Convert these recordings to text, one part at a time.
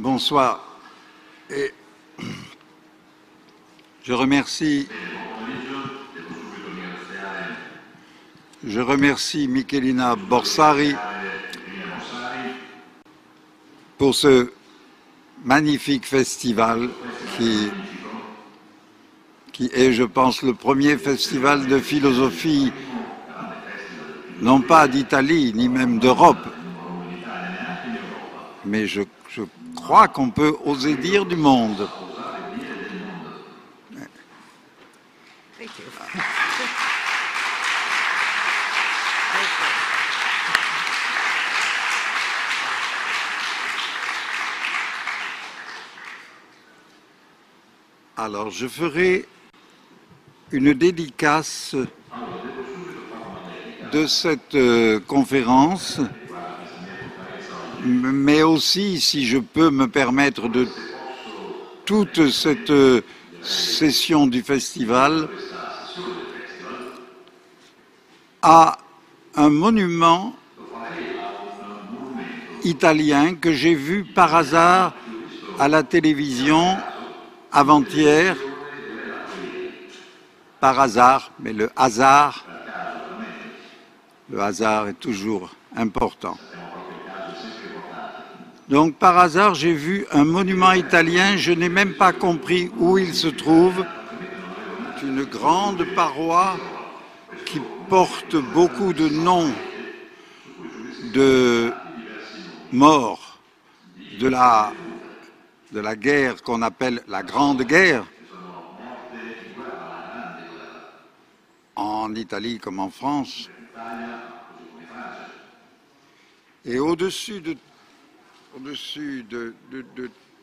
Bonsoir. Et je remercie, je remercie Michelina Borsari pour ce magnifique festival qui, est, je pense, le premier festival de philosophie, non pas d'Italie, ni même d'Europe, mais je, je qu'on peut oser dire du monde. Alors, je ferai une dédicace de cette euh, conférence, mais aussi, si je peux me permettre, de toute cette euh, session du festival à un monument italien que j'ai vu par hasard à la télévision avant-hier, par hasard, mais le hasard, le hasard est toujours important. Donc par hasard, j'ai vu un monument italien, je n'ai même pas compris où il se trouve. Une grande paroi qui porte beaucoup de noms de morts de la de la guerre qu'on appelle la Grande Guerre, en Italie comme en France. Et au-dessus de, au-dessus de,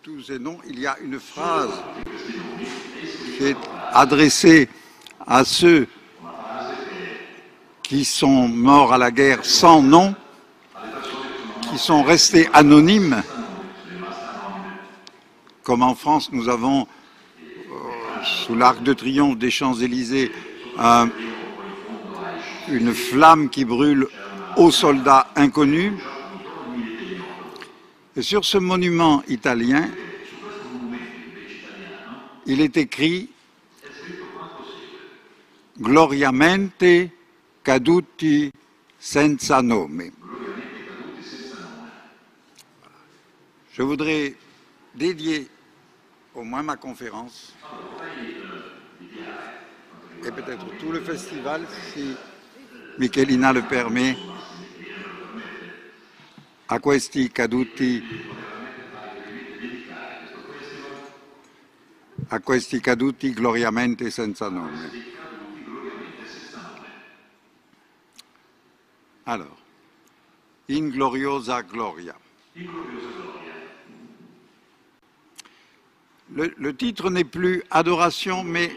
tous ces noms, il y a une phrase qui est adressée à ceux qui sont morts à la guerre sans nom, qui sont restés anonymes comme en France, nous avons, euh, sous l'arc de triomphe des Champs-Élysées, un- une flamme qui brûle aux soldats inconnus. Et sur ce monument italien, il est écrit Gloriamente caduti senza nome. Je voudrais dédier au moins ma conférence et peut-être tout le festival, si Michelina le permet, a questi caduti a questi caduti gloriamente senza nome. Alors, in gloriosa gloria. Le, le titre n'est plus adoration, mais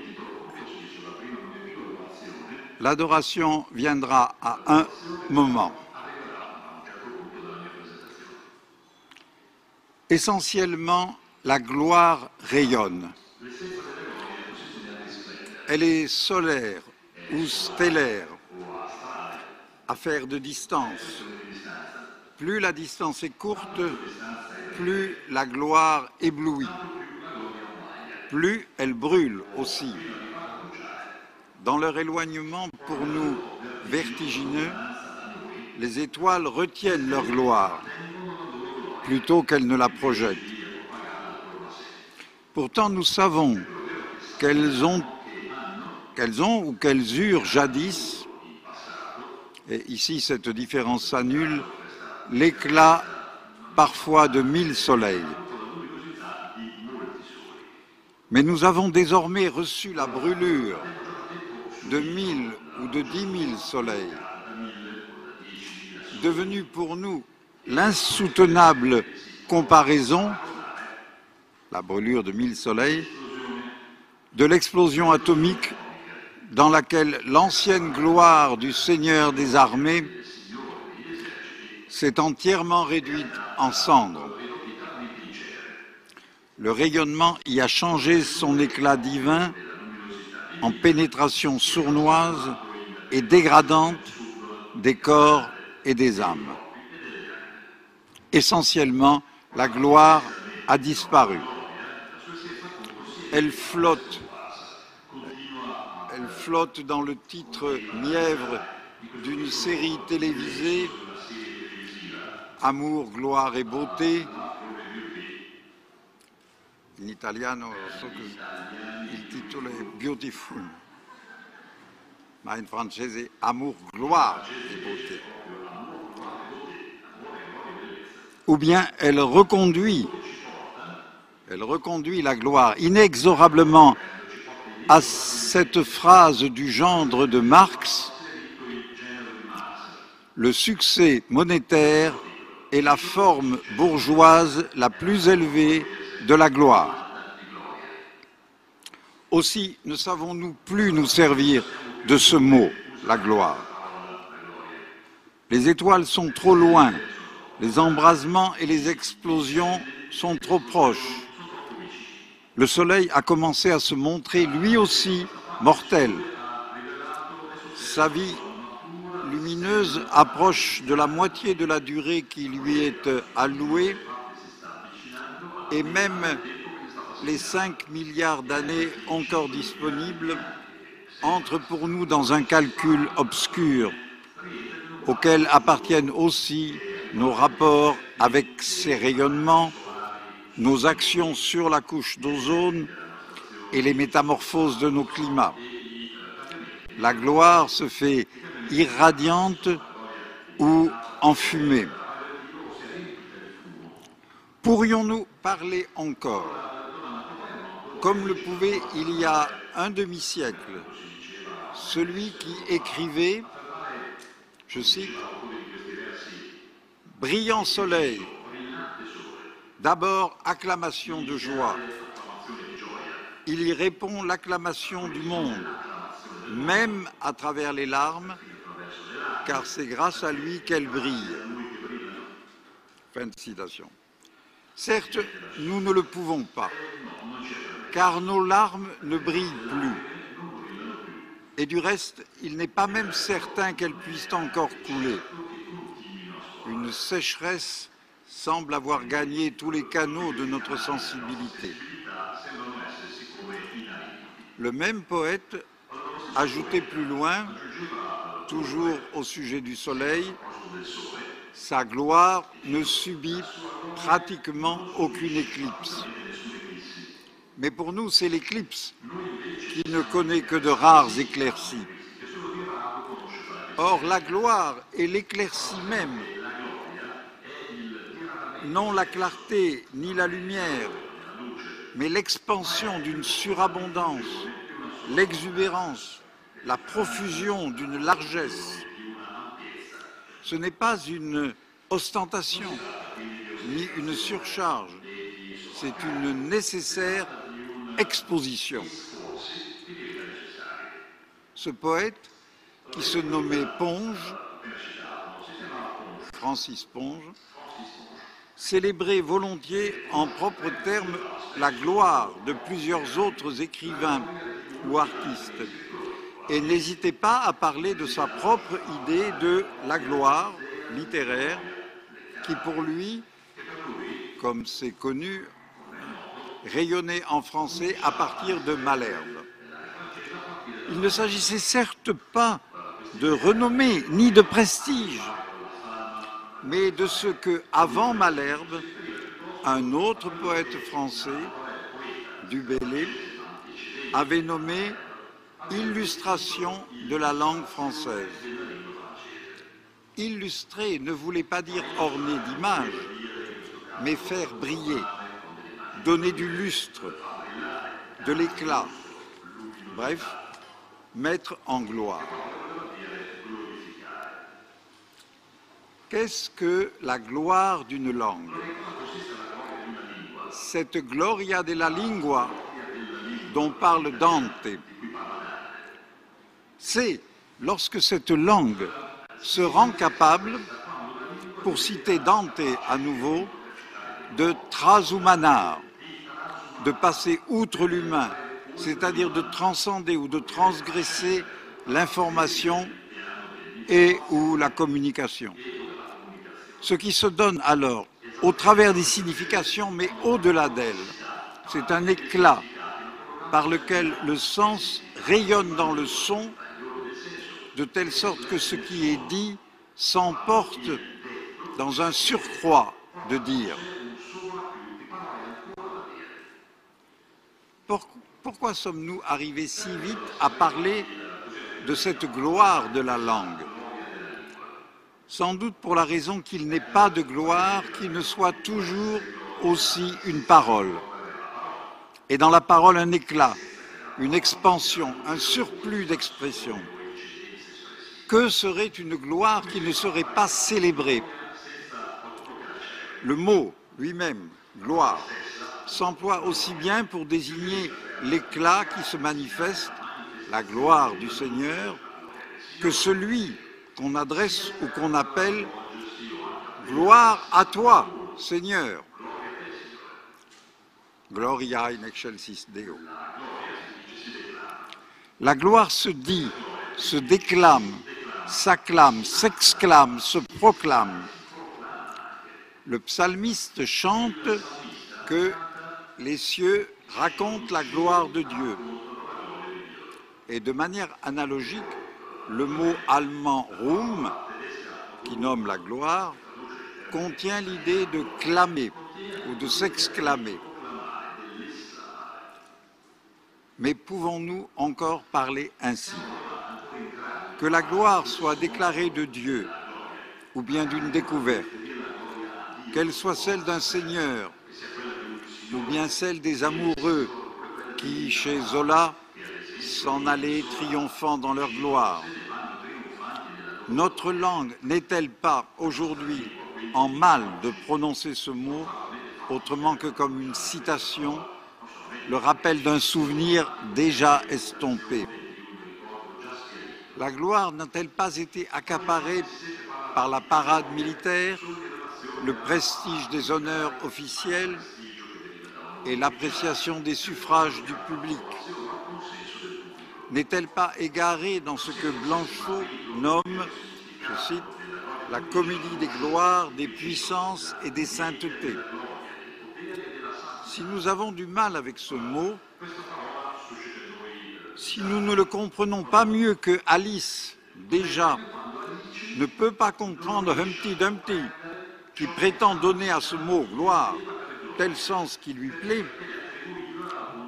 l'adoration viendra à un moment. Essentiellement, la gloire rayonne. Elle est solaire ou stellaire, affaire de distance. Plus la distance est courte, plus la gloire éblouit plus elles brûlent aussi. Dans leur éloignement pour nous vertigineux, les étoiles retiennent leur gloire plutôt qu'elles ne la projettent. Pourtant, nous savons qu'elles ont, ou qu'elles eurent jadis, et ici cette différence s'annule, l'éclat parfois de mille soleils. Mais nous avons désormais reçu la brûlure de mille ou de dix mille soleils, devenue pour nous l'insoutenable comparaison, la brûlure de mille soleils, de l'explosion atomique dans laquelle l'ancienne gloire du Seigneur des armées s'est entièrement réduite en cendres. Le rayonnement y a changé son éclat divin en pénétration sournoise et dégradante des corps et des âmes. Essentiellement, la gloire a disparu. Elle flotte, elle flotte dans le titre mièvre d'une série télévisée Amour, gloire et beauté. In italiano so che il titolo è Beautiful, ma in francese Amour, gloire et beauté. Ou bien elle reconduit, elle reconduit la gloire inexorablement à cette phrase du gendre de Marx, le succès monétaire est la forme bourgeoise la plus élevée de la gloire. Aussi ne savons-nous plus nous servir de ce mot, la gloire. Les étoiles sont trop loin, les embrasements et les explosions sont trop proches. Le soleil a commencé à se montrer lui aussi mortel. Sa vie lumineuse approche de la moitié de la durée qui lui est allouée et même les 5 milliards d'années encore disponibles entrent pour nous dans un calcul obscur auquel appartiennent aussi nos rapports avec ces rayonnements, nos actions sur la couche d'ozone et les métamorphoses de nos climats. La gloire se fait irradiante ou enfumée. Pourrions-nous parler encore, comme le pouvait il y a un demi-siècle, celui qui écrivait, je cite, Brillant soleil, d'abord acclamation de joie, il y répond l'acclamation du monde, même à travers les larmes, car c'est grâce à lui qu'elle brille. Certes, nous ne le pouvons pas, car nos larmes ne brillent plus. Et du reste, il n'est pas même certain qu'elles puissent encore couler. Une sécheresse semble avoir gagné tous les canaux de notre sensibilité. Le même poète ajoutait plus loin, toujours au sujet du soleil, sa gloire ne subit pratiquement aucune éclipse. Mais pour nous, c'est l'éclipse qui ne connaît que de rares éclaircies. Or, la gloire et l'éclaircie même, non la clarté ni la lumière, mais l'expansion d'une surabondance, l'exubérance, la profusion d'une largesse. Ce n'est pas une ostentation ni une surcharge, c'est une nécessaire exposition. Ce poète, qui se nommait Ponge, Francis Ponge, célébrait volontiers en propres termes la gloire de plusieurs autres écrivains ou artistes et n'hésitait pas à parler de sa propre idée de la gloire littéraire qui pour lui, comme c'est connu, rayonnait en français à partir de Malherbe. Il ne s'agissait certes pas de renommée ni de prestige, mais de ce que, avant Malherbe, un autre poète français, Dubélé, avait nommé illustration de la langue française. Illustrer ne voulait pas dire orner d'images, mais faire briller, donner du lustre, de l'éclat, bref, mettre en gloire. Qu'est-ce que la gloire d'une langue? Cette gloria de la lingua dont parle Dante, c'est lorsque cette langue se rend capable, pour citer Dante à nouveau, de trasumanar, de passer outre l'humain, c'est-à-dire de transcender ou de transgresser l'information et ou la communication. Ce qui se donne alors au travers des significations, mais au-delà d'elles. C'est un éclat par lequel le sens rayonne dans le son, de telle sorte que ce qui est dit s'emporte dans un surcroît de dire. Pourquoi sommes-nous arrivés si vite à parler de cette gloire de la langue? Sans doute pour la raison qu'il n'est pas de gloire qui ne soit toujours aussi une parole. Et dans la parole un éclat, une expansion, un surplus d'expression. Que serait une gloire qui ne serait pas célébrée? Le mot lui-même, gloire, s'emploie aussi bien pour désigner l'éclat qui se manifeste, la gloire du Seigneur, que celui qu'on adresse ou qu'on appelle gloire à toi, Seigneur. Gloria in excelsis Deo. La gloire se dit, se déclame, s'acclame, s'exclame, se proclame. Le psalmiste chante que les cieux racontent la gloire de Dieu. Et de manière analogique, le mot allemand Ruhm, qui nomme la gloire, contient l'idée de clamer ou de s'exclamer. Mais pouvons-nous encore parler ainsi? Que la gloire soit déclarée de Dieu ou bien d'une découverte, qu'elle soit celle d'un Seigneur ou bien celle des amoureux qui, chez Zola, s'en allaient triomphant dans leur gloire. Notre langue n'est-elle pas aujourd'hui en mal de prononcer ce mot autrement que comme une citation, le rappel d'un souvenir déjà estompé? La gloire n'a-t-elle pas été accaparée par la parade militaire, le prestige des honneurs officiels et l'appréciation des suffrages du public? N'est-elle pas égarée dans ce que Blanchot nomme, je cite, la comédie des gloires, des puissances et des saintetés? Si nous avons du mal avec ce mot, si nous ne le comprenons pas mieux que Alice, déjà, ne peut pas comprendre Humpty Dumpty, qui prétend donner à ce mot gloire tel sens qui lui plaît,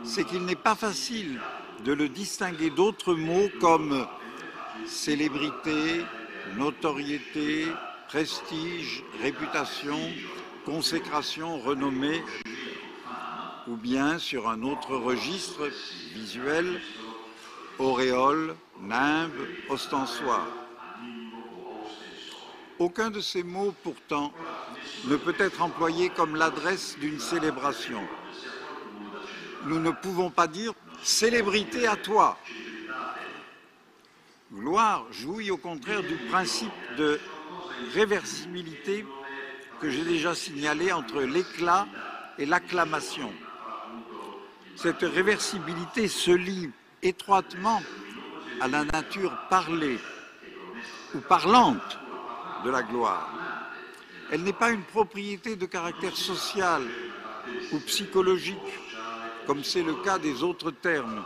c'est qu'il n'est pas facile de le distinguer d'autres mots comme célébrité, notoriété, prestige, réputation, consécration, renommée, ou bien sur un autre registre visuel, auréole, nimbe, ostensoir. Aucun de ces mots, pourtant, ne peut être employé comme l'adresse d'une célébration. Nous ne pouvons pas dire célébrité à toi. Gloire jouit au contraire du principe de réversibilité que j'ai déjà signalé entre l'éclat et l'acclamation. Cette réversibilité se lie étroitement à la nature parlée ou parlante de la gloire. Elle n'est pas une propriété de caractère social ou psychologique, comme c'est le cas des autres termes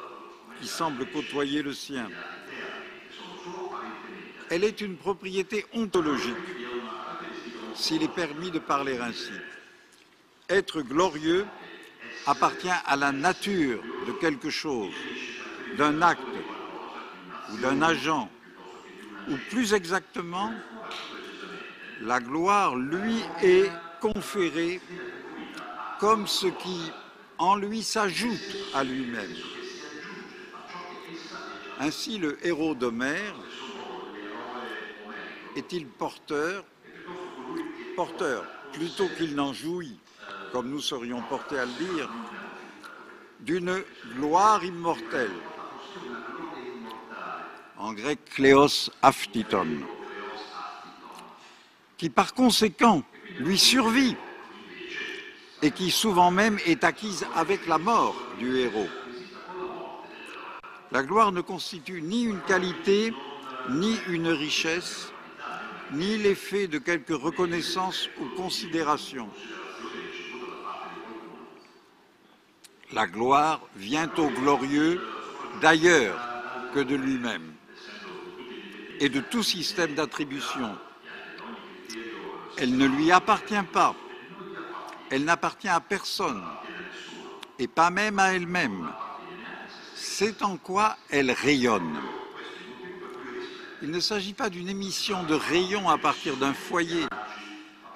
qui semblent côtoyer le sien. Elle est une propriété ontologique, s'il est permis de parler ainsi. Être glorieux appartient à la nature de quelque chose, d'un acte ou d'un agent, ou plus exactement la gloire lui est conférée comme ce qui en lui s'ajoute à lui-même. Ainsi, le héros d'Homère est-il porteur, porteur, plutôt qu'il n'en jouit, comme nous serions portés à le dire, d'une gloire immortelle. En grec, Cléos Aftiton qui par conséquent lui survit et qui souvent même est acquise avec la mort du héros. La gloire ne constitue ni une qualité ni une richesse, ni l'effet de quelque reconnaissance ou considération. La gloire vient au glorieux d'ailleurs que de lui-même et de tout système d'attribution. Elle ne lui appartient pas. Elle n'appartient à personne et pas même à elle-même. C'est en quoi elle rayonne. Il ne s'agit pas d'une émission de rayons à partir d'un foyer.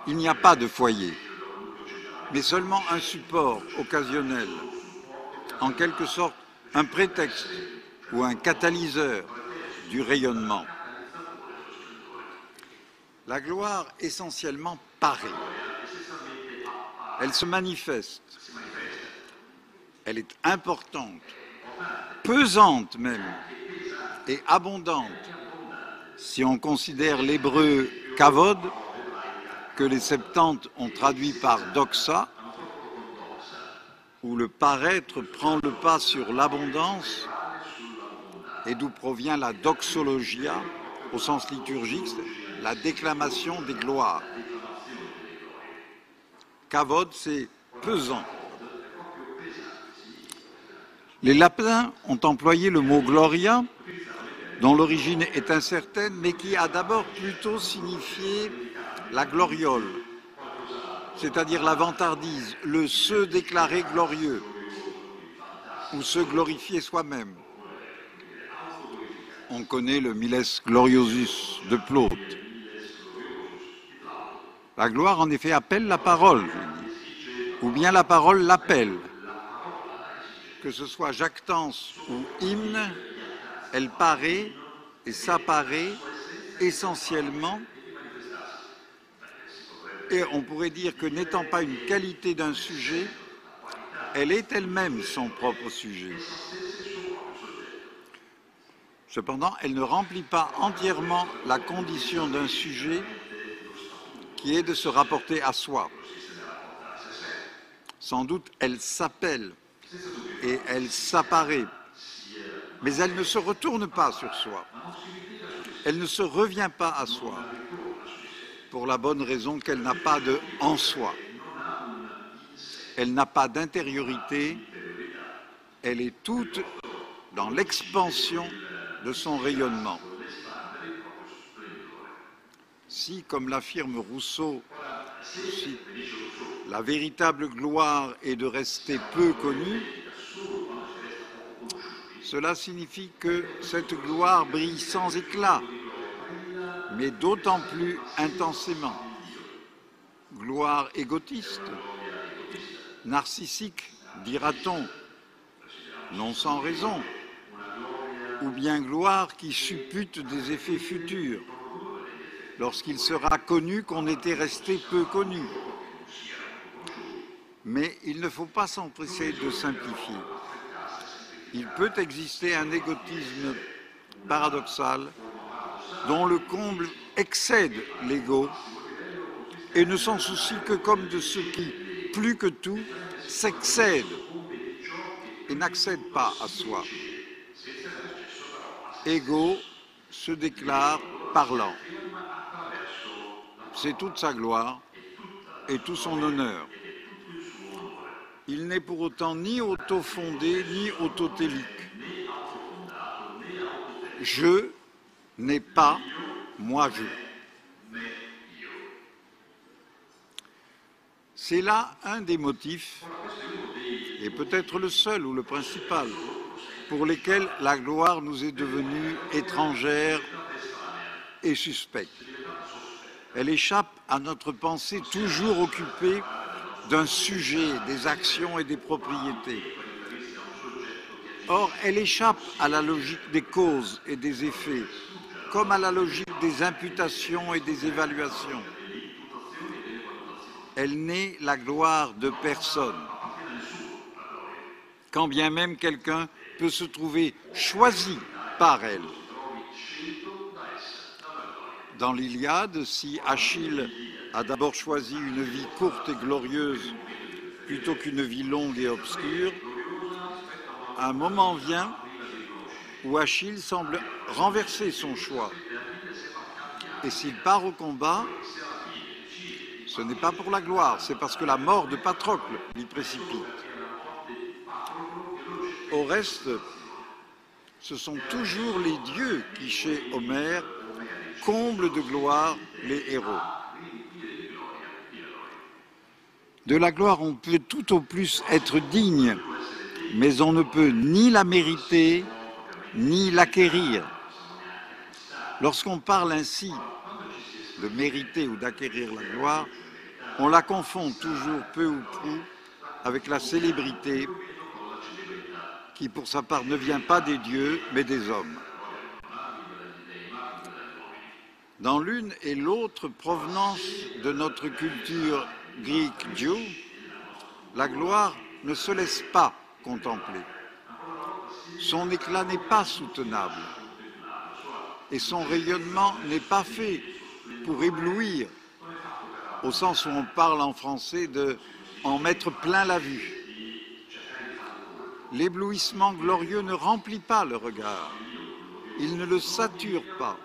Il n'y a pas de foyer, mais seulement un support occasionnel, en quelque sorte un prétexte ou un catalyseur du rayonnement. La gloire essentiellement paraît. Elle se manifeste. Elle est importante, pesante même, et abondante si on considère l'hébreu kavod, que les Septante ont traduit par doxa, où le paraître prend le pas sur l'abondance, et d'où provient la doxologia, au sens liturgique, la déclamation des gloires. Kavod, c'est pesant. Les Lapins ont employé le mot gloria dont l'origine est incertaine, mais qui a d'abord plutôt signifié la gloriole, c'est-à-dire la vantardise, le se déclarer glorieux ou se glorifier soi-même. On connaît le Miles Gloriosus de Plaute. La gloire, en effet, appelle la parole, ou bien la parole l'appelle. Que ce soit jactance ou hymne, elle paraît et s'apparaît essentiellement, et on pourrait dire que n'étant pas une qualité d'un sujet, elle est elle-même son propre sujet. Cependant, elle ne remplit pas entièrement la condition d'un sujet qui est de se rapporter à soi. Sans doute, elle s'appelle et elle s'apparaît mais elle ne se retourne pas sur soi. Elle ne se revient pas à soi, pour la bonne raison qu'elle n'a pas de en soi. Elle n'a pas d'intériorité, elle est toute dans l'expansion de son rayonnement. Si, comme l'affirme Rousseau, la véritable gloire est de rester peu connue, cela signifie que cette gloire brille sans éclat, mais d'autant plus intensément. Gloire égotiste, narcissique, dira-t-on, non sans raison, ou bien gloire qui suppute des effets futurs, lorsqu'il sera connu qu'on était resté peu connu. Mais il ne faut pas s'empresser de simplifier il peut exister un égotisme paradoxal dont le comble excède l'ego et ne s'en soucie que comme de ce qui, plus que tout, s'excède et n'accède pas à soi. Ego se déclare parlant. C'est toute sa gloire et tout son honneur. Il n'est pour autant ni auto-fondé ni autotélique. Je n'ai pas moi je. C'est là un des motifs, et peut-être le seul ou le principal, pour lesquels la gloire nous est devenue étrangère et suspecte. Elle échappe à notre pensée toujours occupée d'un sujet, des actions et des propriétés. Or, elle échappe à la logique des causes et des effets, comme à la logique des imputations et des évaluations. Elle n'est la gloire de personne, quand bien même quelqu'un peut se trouver choisi par elle. Dans l'Iliade, si Achille a d'abord choisi une vie courte et glorieuse plutôt qu'une vie longue et obscure, un moment vient où Achille semble renverser son choix Et s'il part au combat, ce n'est pas pour la gloire, c'est parce que la mort de Patrocle l'y précipite. Au reste, ce sont toujours les dieux qui, chez Homère, comblent de gloire les héros. De la gloire, on peut tout au plus être digne, mais on ne peut ni la mériter, ni l'acquérir. Lorsqu'on parle ainsi de mériter ou d'acquérir la gloire, on la confond toujours peu ou prou avec la célébrité qui pour sa part ne vient pas des dieux mais des hommes. Dans l'une et l'autre provenance de notre culture grecque dieu, la gloire ne se laisse pas contempler. Son éclat n'est pas soutenable et son rayonnement n'est pas fait pour éblouir, au sens où on parle en français de en mettre plein la vue. L'éblouissement glorieux ne remplit pas le regard, il ne le sature pas,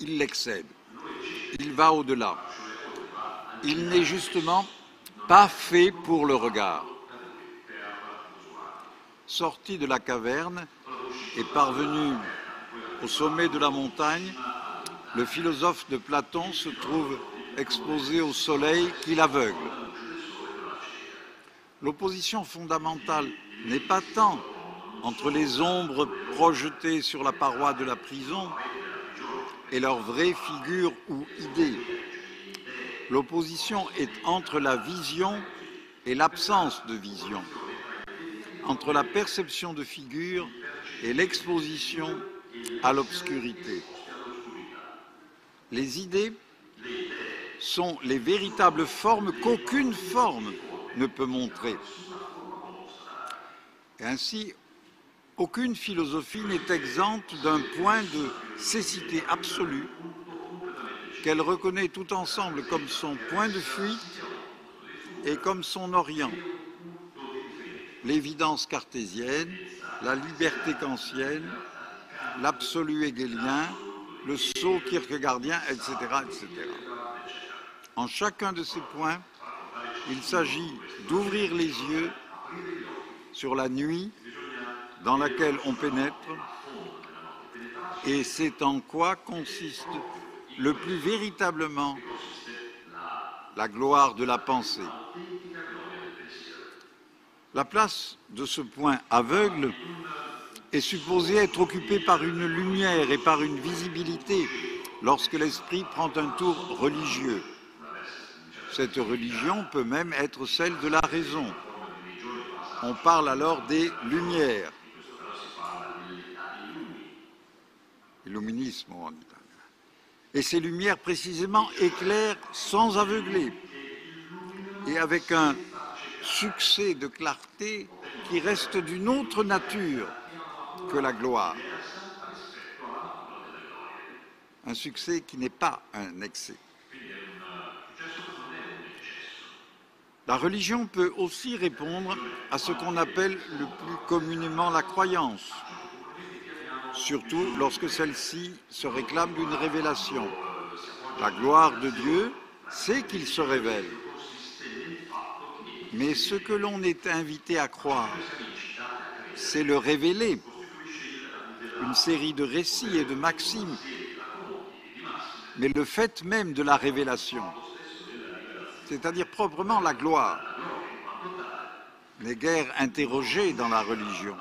il l'excède, il va au-delà. Il n'est justement pas fait pour le regard. Sorti de la caverne et parvenu au sommet de la montagne, le philosophe de Platon se trouve exposé au soleil qui l'aveugle. L'opposition fondamentale n'est pas tant entre les ombres projetées sur la paroi de la prison et leur vraie figure ou idée. L'opposition est entre la vision et l'absence de vision, entre la perception de figure et l'exposition à l'obscurité. Les idées sont les véritables formes qu'aucune forme ne peut montrer. Et ainsi, aucune philosophie n'est exempte d'un point de cécité absolue qu'elle reconnaît tout ensemble comme son point de fuite et comme son orient. L'évidence cartésienne, la liberté kantienne, l'absolu hegelien, le saut kierkegaardien, etc., etc. En chacun de ces points, il s'agit d'ouvrir les yeux sur la nuit dans laquelle on pénètre et c'est en quoi consiste le plus véritablement la gloire de la pensée. La place de ce point aveugle est supposée être occupée par une lumière et par une visibilité lorsque l'esprit prend un tour religieux. Cette religion peut même être celle de la raison. On parle alors des lumières. En. Et ces lumières précisément éclairent sans aveugler et avec un succès de clarté qui reste d'une autre nature que la gloire. Un succès qui n'est pas un excès. La religion peut aussi répondre à ce qu'on appelle le plus communément la croyance, surtout lorsque celle-ci se réclame d'une révélation. La gloire de Dieu, c'est qu'il se révèle. Mais ce que l'on est invité à croire, c'est le révéler. Une série de récits et de maximes. Mais le fait même de la révélation, c'est-à-dire proprement la gloire, n'est guère interrogée dans la religion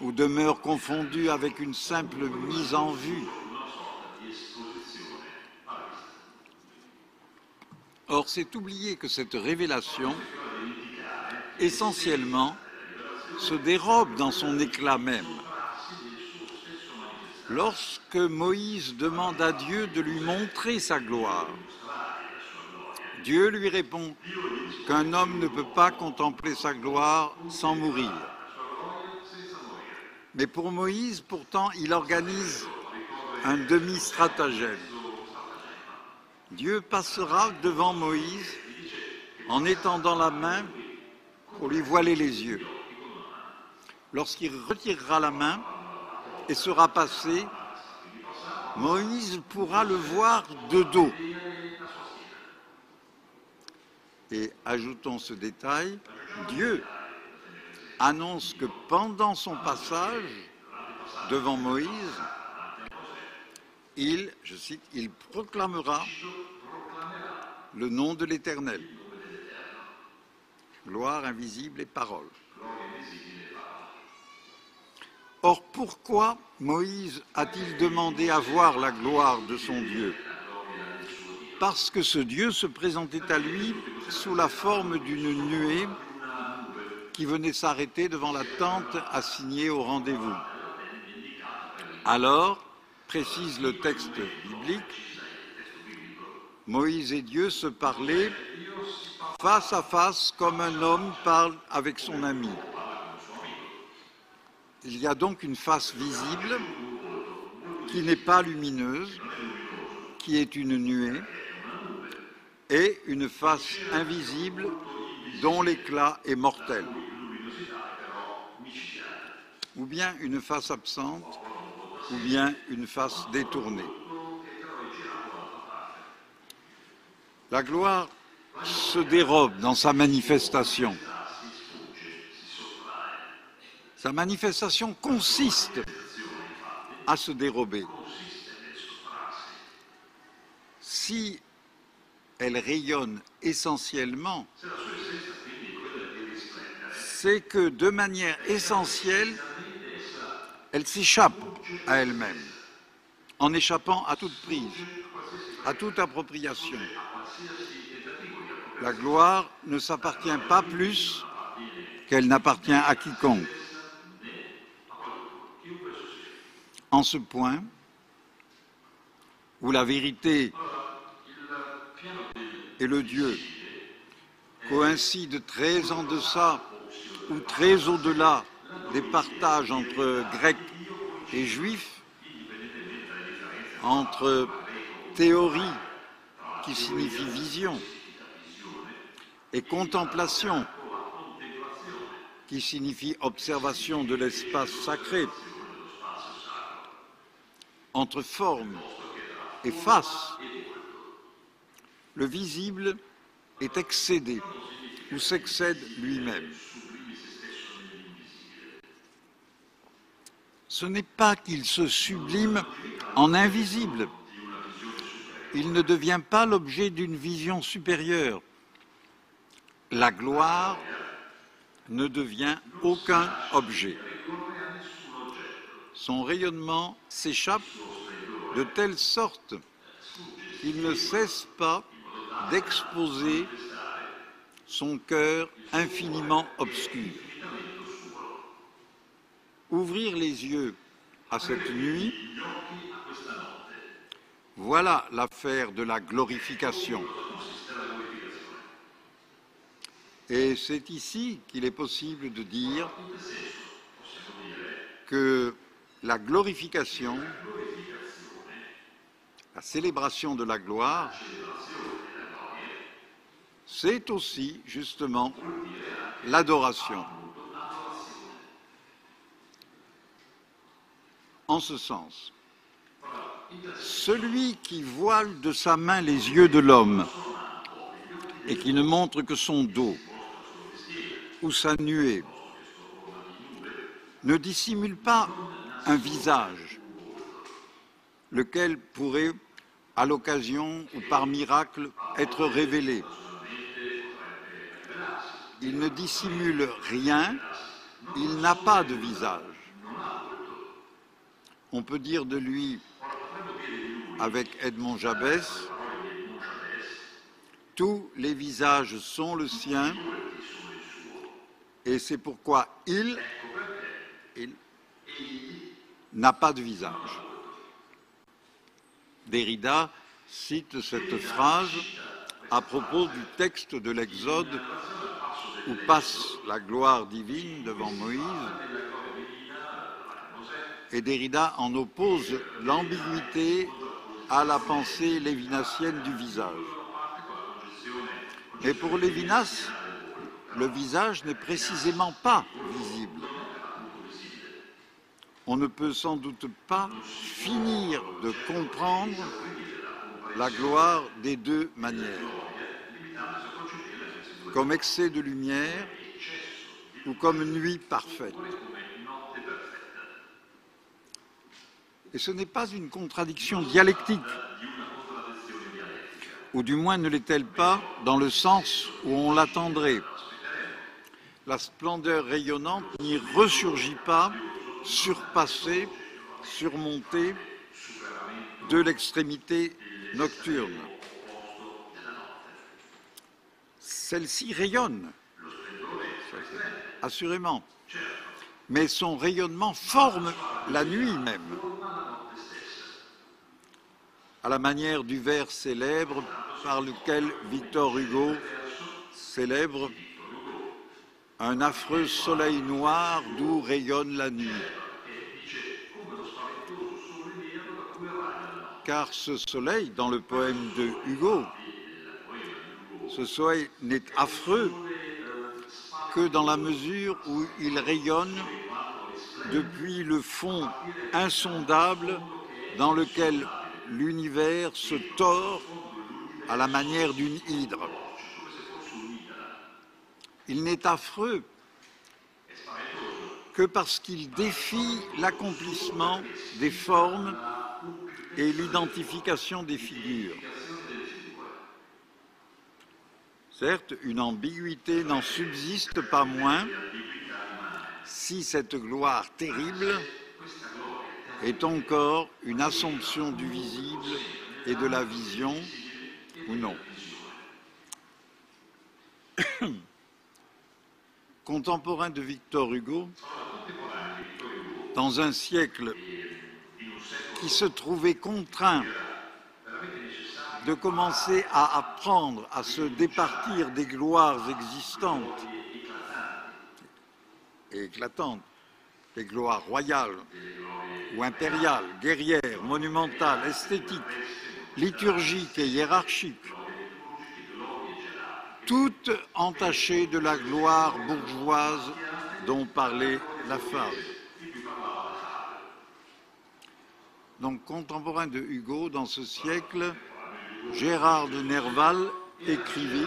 ou demeure confondue avec une simple mise en vue. Or, c'est oublier que cette révélation, essentiellement, se dérobe dans son éclat même. Lorsque Moïse demande à Dieu de lui montrer sa gloire, Dieu lui répond qu'un homme ne peut pas contempler sa gloire sans mourir. Mais pour Moïse, pourtant, il organise un demi-stratagème. Dieu passera devant Moïse en étendant la main pour lui voiler les yeux. Lorsqu'il retirera la main, et sera passé, Moïse pourra le voir de dos. Et ajoutons ce détail, Dieu annonce que pendant son passage devant Moïse, il, je cite, il proclamera le nom de l'Éternel. Gloire invisible et parole. Or, pourquoi Moïse a-t-il demandé à voir la gloire de son Dieu? Parce que ce Dieu se présentait à lui sous la forme d'une nuée qui venait s'arrêter devant la tente assignée au rendez-vous. Alors, précise le texte biblique, Moïse et Dieu se parlaient face à face comme un homme parle avec son ami. Il y a donc une face visible qui n'est pas lumineuse, qui est une nuée, et une face invisible dont l'éclat est mortel. Ou bien une face absente, ou bien une face détournée. La gloire se dérobe dans sa manifestation. Sa manifestation consiste à se dérober. Si elle rayonne essentiellement, c'est que de manière essentielle, elle s'échappe à elle-même, en échappant à toute prise, à toute appropriation. La gloire ne s'appartient pas plus qu'elle n'appartient à quiconque. En ce point, où la vérité et le Dieu coïncident très en deçà ou très au-delà des partages entre Grecs et Juifs, entre théorie qui signifie vision et contemplation qui signifie observation de l'espace sacré, entre forme et face, le visible est excédé ou s'excède lui-même. Ce n'est pas qu'il se sublime en invisible. Il ne devient pas l'objet d'une vision supérieure. La gloire ne devient aucun objet. Son rayonnement s'échappe de telle sorte qu'il ne cesse pas d'exposer son cœur infiniment obscur. Ouvrir les yeux à cette nuit, voilà l'affaire de la glorification. Et c'est ici qu'il est possible de dire que la glorification, la célébration de la gloire, c'est aussi justement l'adoration. En ce sens, celui qui voile de sa main les yeux de l'homme et qui ne montre que son dos ou sa nuée ne dissimule pas un visage, lequel pourrait, à l'occasion ou par miracle, être révélé. Il ne dissimule rien, il n'a pas de visage. On peut dire de lui, avec Edmond Jabès, tous les visages sont le sien, et c'est pourquoi il, il n'a pas de visage. Derrida cite cette phrase à propos du texte de l'Exode où passe la gloire divine devant Moïse. Et Derrida en oppose l'ambiguïté à la pensée lévinassienne du visage. Mais pour Lévinas, le visage n'est précisément pas visible. on ne peut sans doute pas finir de comprendre la gloire des deux manières, comme excès de lumière ou comme nuit parfaite. Et ce n'est pas une contradiction dialectique, ou du moins ne l'est-elle pas dans le sens où on l'attendrait. La splendeur rayonnante n'y ressurgit pas, surpassée, surmontée de l'extrémité nocturne. Celle-ci rayonne, assurément, mais son rayonnement forme la nuit même à la manière du vers célèbre par lequel Victor Hugo célèbre un affreux soleil noir d'où rayonne la nuit. Car ce soleil, dans le poème de Hugo, ce soleil n'est affreux que dans la mesure où il rayonne depuis le fond insondable dans lequel l'univers se tord à la manière d'une hydre. Il n'est affreux que parce qu'il défie l'accomplissement des formes et l'identification des figures. Certes, une ambiguïté n'en subsiste pas moins si cette gloire terrible est encore une assomption du visible et de la vision ou non? Contemporain de Victor Hugo, dans un siècle qui se trouvait contraint de commencer à apprendre à se départir des gloires existantes et éclatantes, les gloires royales ou impériales, guerrières, monumentales, esthétiques, liturgiques et hiérarchiques, toutes entachées de la gloire bourgeoise dont parlait la femme. Donc, contemporain de Hugo dans ce siècle, Gérard de Nerval écrivit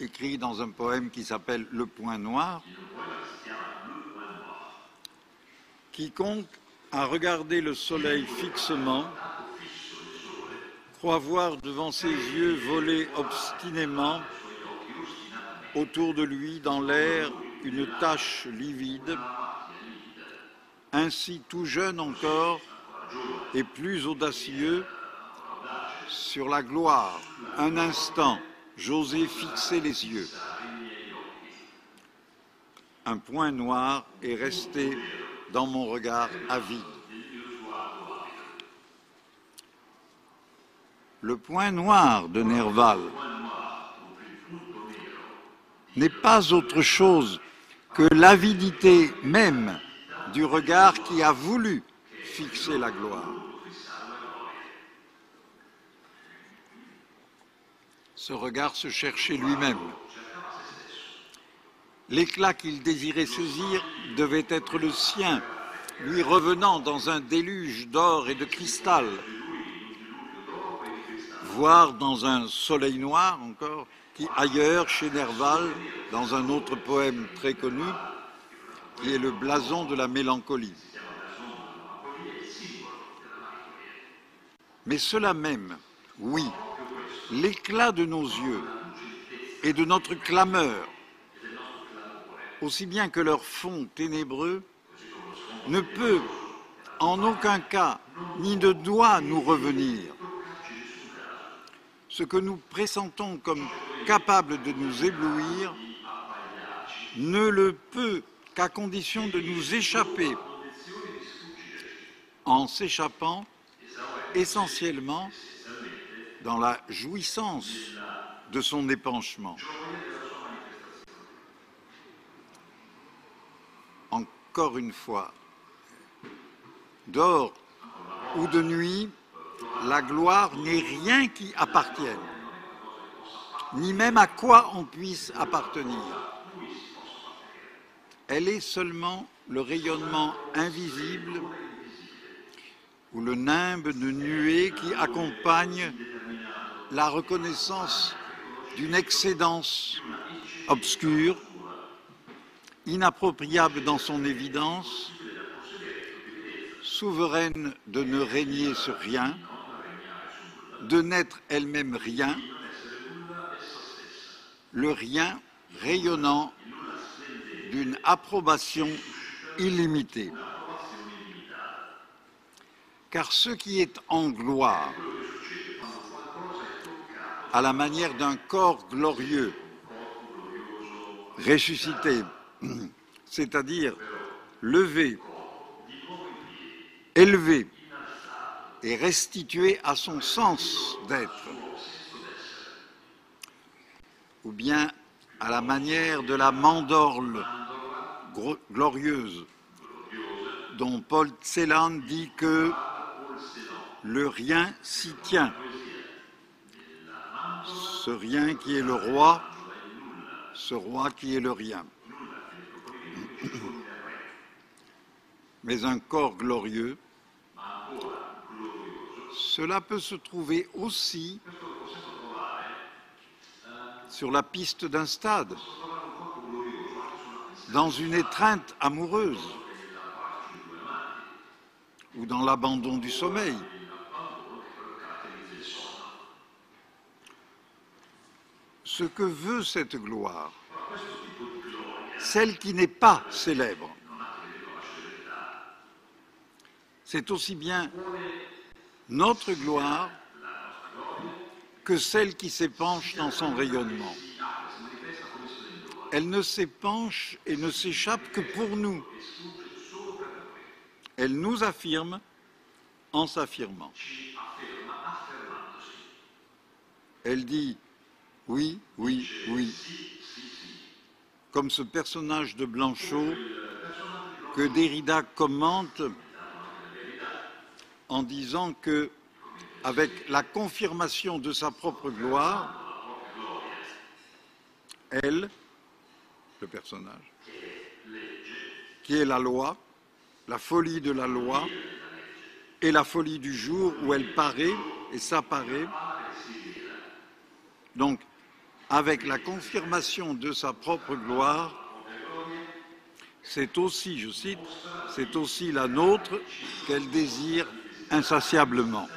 écrit dans un poème qui s'appelle Le Point Noir, quiconque a regardé le soleil fixement croit voir devant ses yeux voler obstinément autour de lui dans l'air une tache livide, ainsi tout jeune encore et plus audacieux sur la gloire, un instant, j'osais fixer les yeux. Un point noir est resté dans mon regard avide. Le point noir de Nerval n'est pas autre chose que l'avidité même du regard qui a voulu fixer la gloire. Ce regard se cherchait lui-même. L'éclat qu'il désirait saisir devait être le sien, lui revenant dans un déluge d'or et de cristal, voire dans un soleil noir encore, qui ailleurs, chez Nerval, dans un autre poème très connu, qui est le blason de la mélancolie. Mais cela même, oui, l'éclat de nos yeux et de notre clameur, aussi bien que leur fond ténébreux, ne peut en aucun cas ni ne doit nous revenir. Ce que nous pressentons comme capable de nous éblouir ne le peut qu'à condition de nous échapper. En s'échappant essentiellement dans la jouissance de son épanchement. Encore une fois, d'or ou de nuit, la gloire n'est rien qui appartienne, ni même à quoi on puisse appartenir. Elle est seulement le rayonnement invisible ou le nimbe de nuée qui accompagne la reconnaissance d'une excédence obscure, inappropriable dans son évidence, souveraine de ne régner sur rien, de n'être elle-même rien, le rien rayonnant d'une approbation illimitée. Car ce qui est en gloire, à la manière d'un corps glorieux, ressuscité, c'est-à-dire levé, élevé et restitué à son sens d'être, ou bien à la manière de la mandorle glorieuse dont Paul Celan dit que le rien s'y tient. Ce rien qui est le roi, ce roi qui est le rien. Mais un corps glorieux, cela peut se trouver aussi sur la piste d'un stade, dans une étreinte amoureuse ou dans l'abandon du sommeil. Ce que veut cette gloire, celle qui n'est pas célèbre, c'est aussi bien notre gloire que celle qui s'épanche dans son rayonnement. Elle ne s'épanche et ne s'échappe que pour nous. Elle nous affirme en s'affirmant. Elle dit oui, oui, oui, comme ce personnage de Blanchot que Derrida commente en disant que avec la confirmation de sa propre gloire, elle, le personnage, qui est la loi, la folie de la loi, et la folie du jour où elle paraît et s'apparaît. Donc, avec la confirmation de sa propre gloire, c'est aussi, je cite, c'est aussi la nôtre qu'elle désire insatiablement.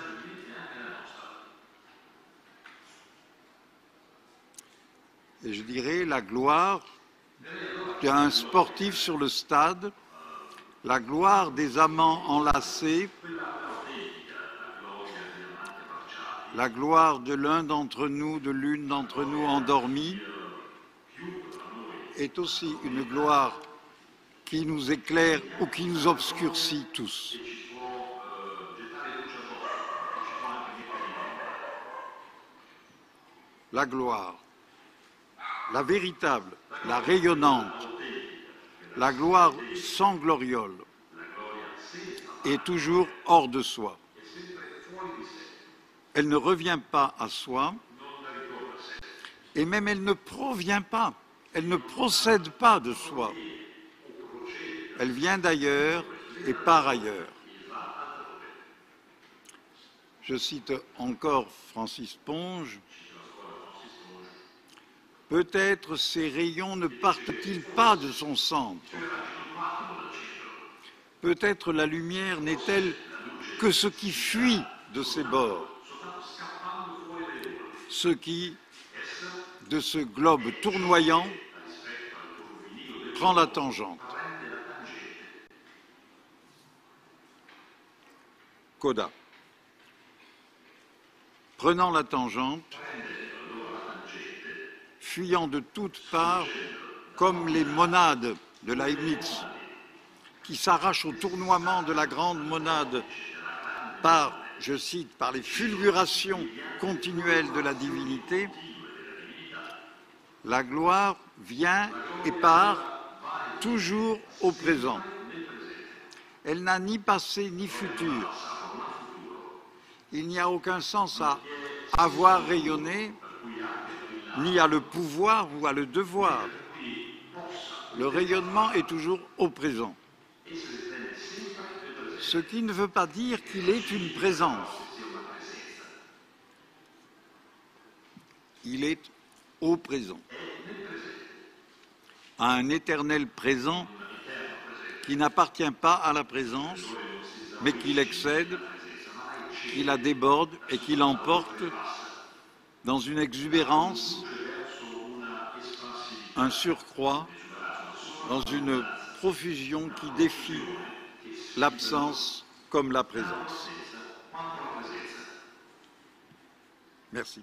et je dirais la gloire d'un sportif sur le stade, la gloire des amants enlacés, la gloire de l'un d'entre nous, de l'une d'entre nous endormie, est aussi une gloire qui nous éclaire ou qui nous obscurcit tous. La gloire la véritable, la rayonnante, la gloire sans gloriole est toujours hors de soi. Elle ne revient pas à soi et même elle ne provient pas, elle ne procède pas de soi. Elle vient d'ailleurs et par ailleurs. Je cite encore Francis Ponge, Peut-être ces rayons ne partent-ils pas de son centre. Peut-être la lumière n'est-elle que ce qui fuit de ses bords, ce qui, de ce globe tournoyant, prend la tangente. Coda. Prenant la tangente, fuyant de toutes parts comme les monades de Leibniz, qui s'arrachent au tournoiement de la grande monade par, je cite, par les fulgurations continuelles de la divinité, la gloire vient et part toujours au présent. Elle n'a ni passé ni futur. Il n'y a aucun sens à avoir rayonné ni à le pouvoir ou à le devoir. Le rayonnement est toujours au présent. Ce qui ne veut pas dire qu'il est une présence. Il est au présent. À un éternel présent qui n'appartient pas à la présence, mais qui l'excède, qui la déborde et qui l'emporte dans une exubérance, un surcroît, dans une profusion qui défie l'absence comme la présence. Merci.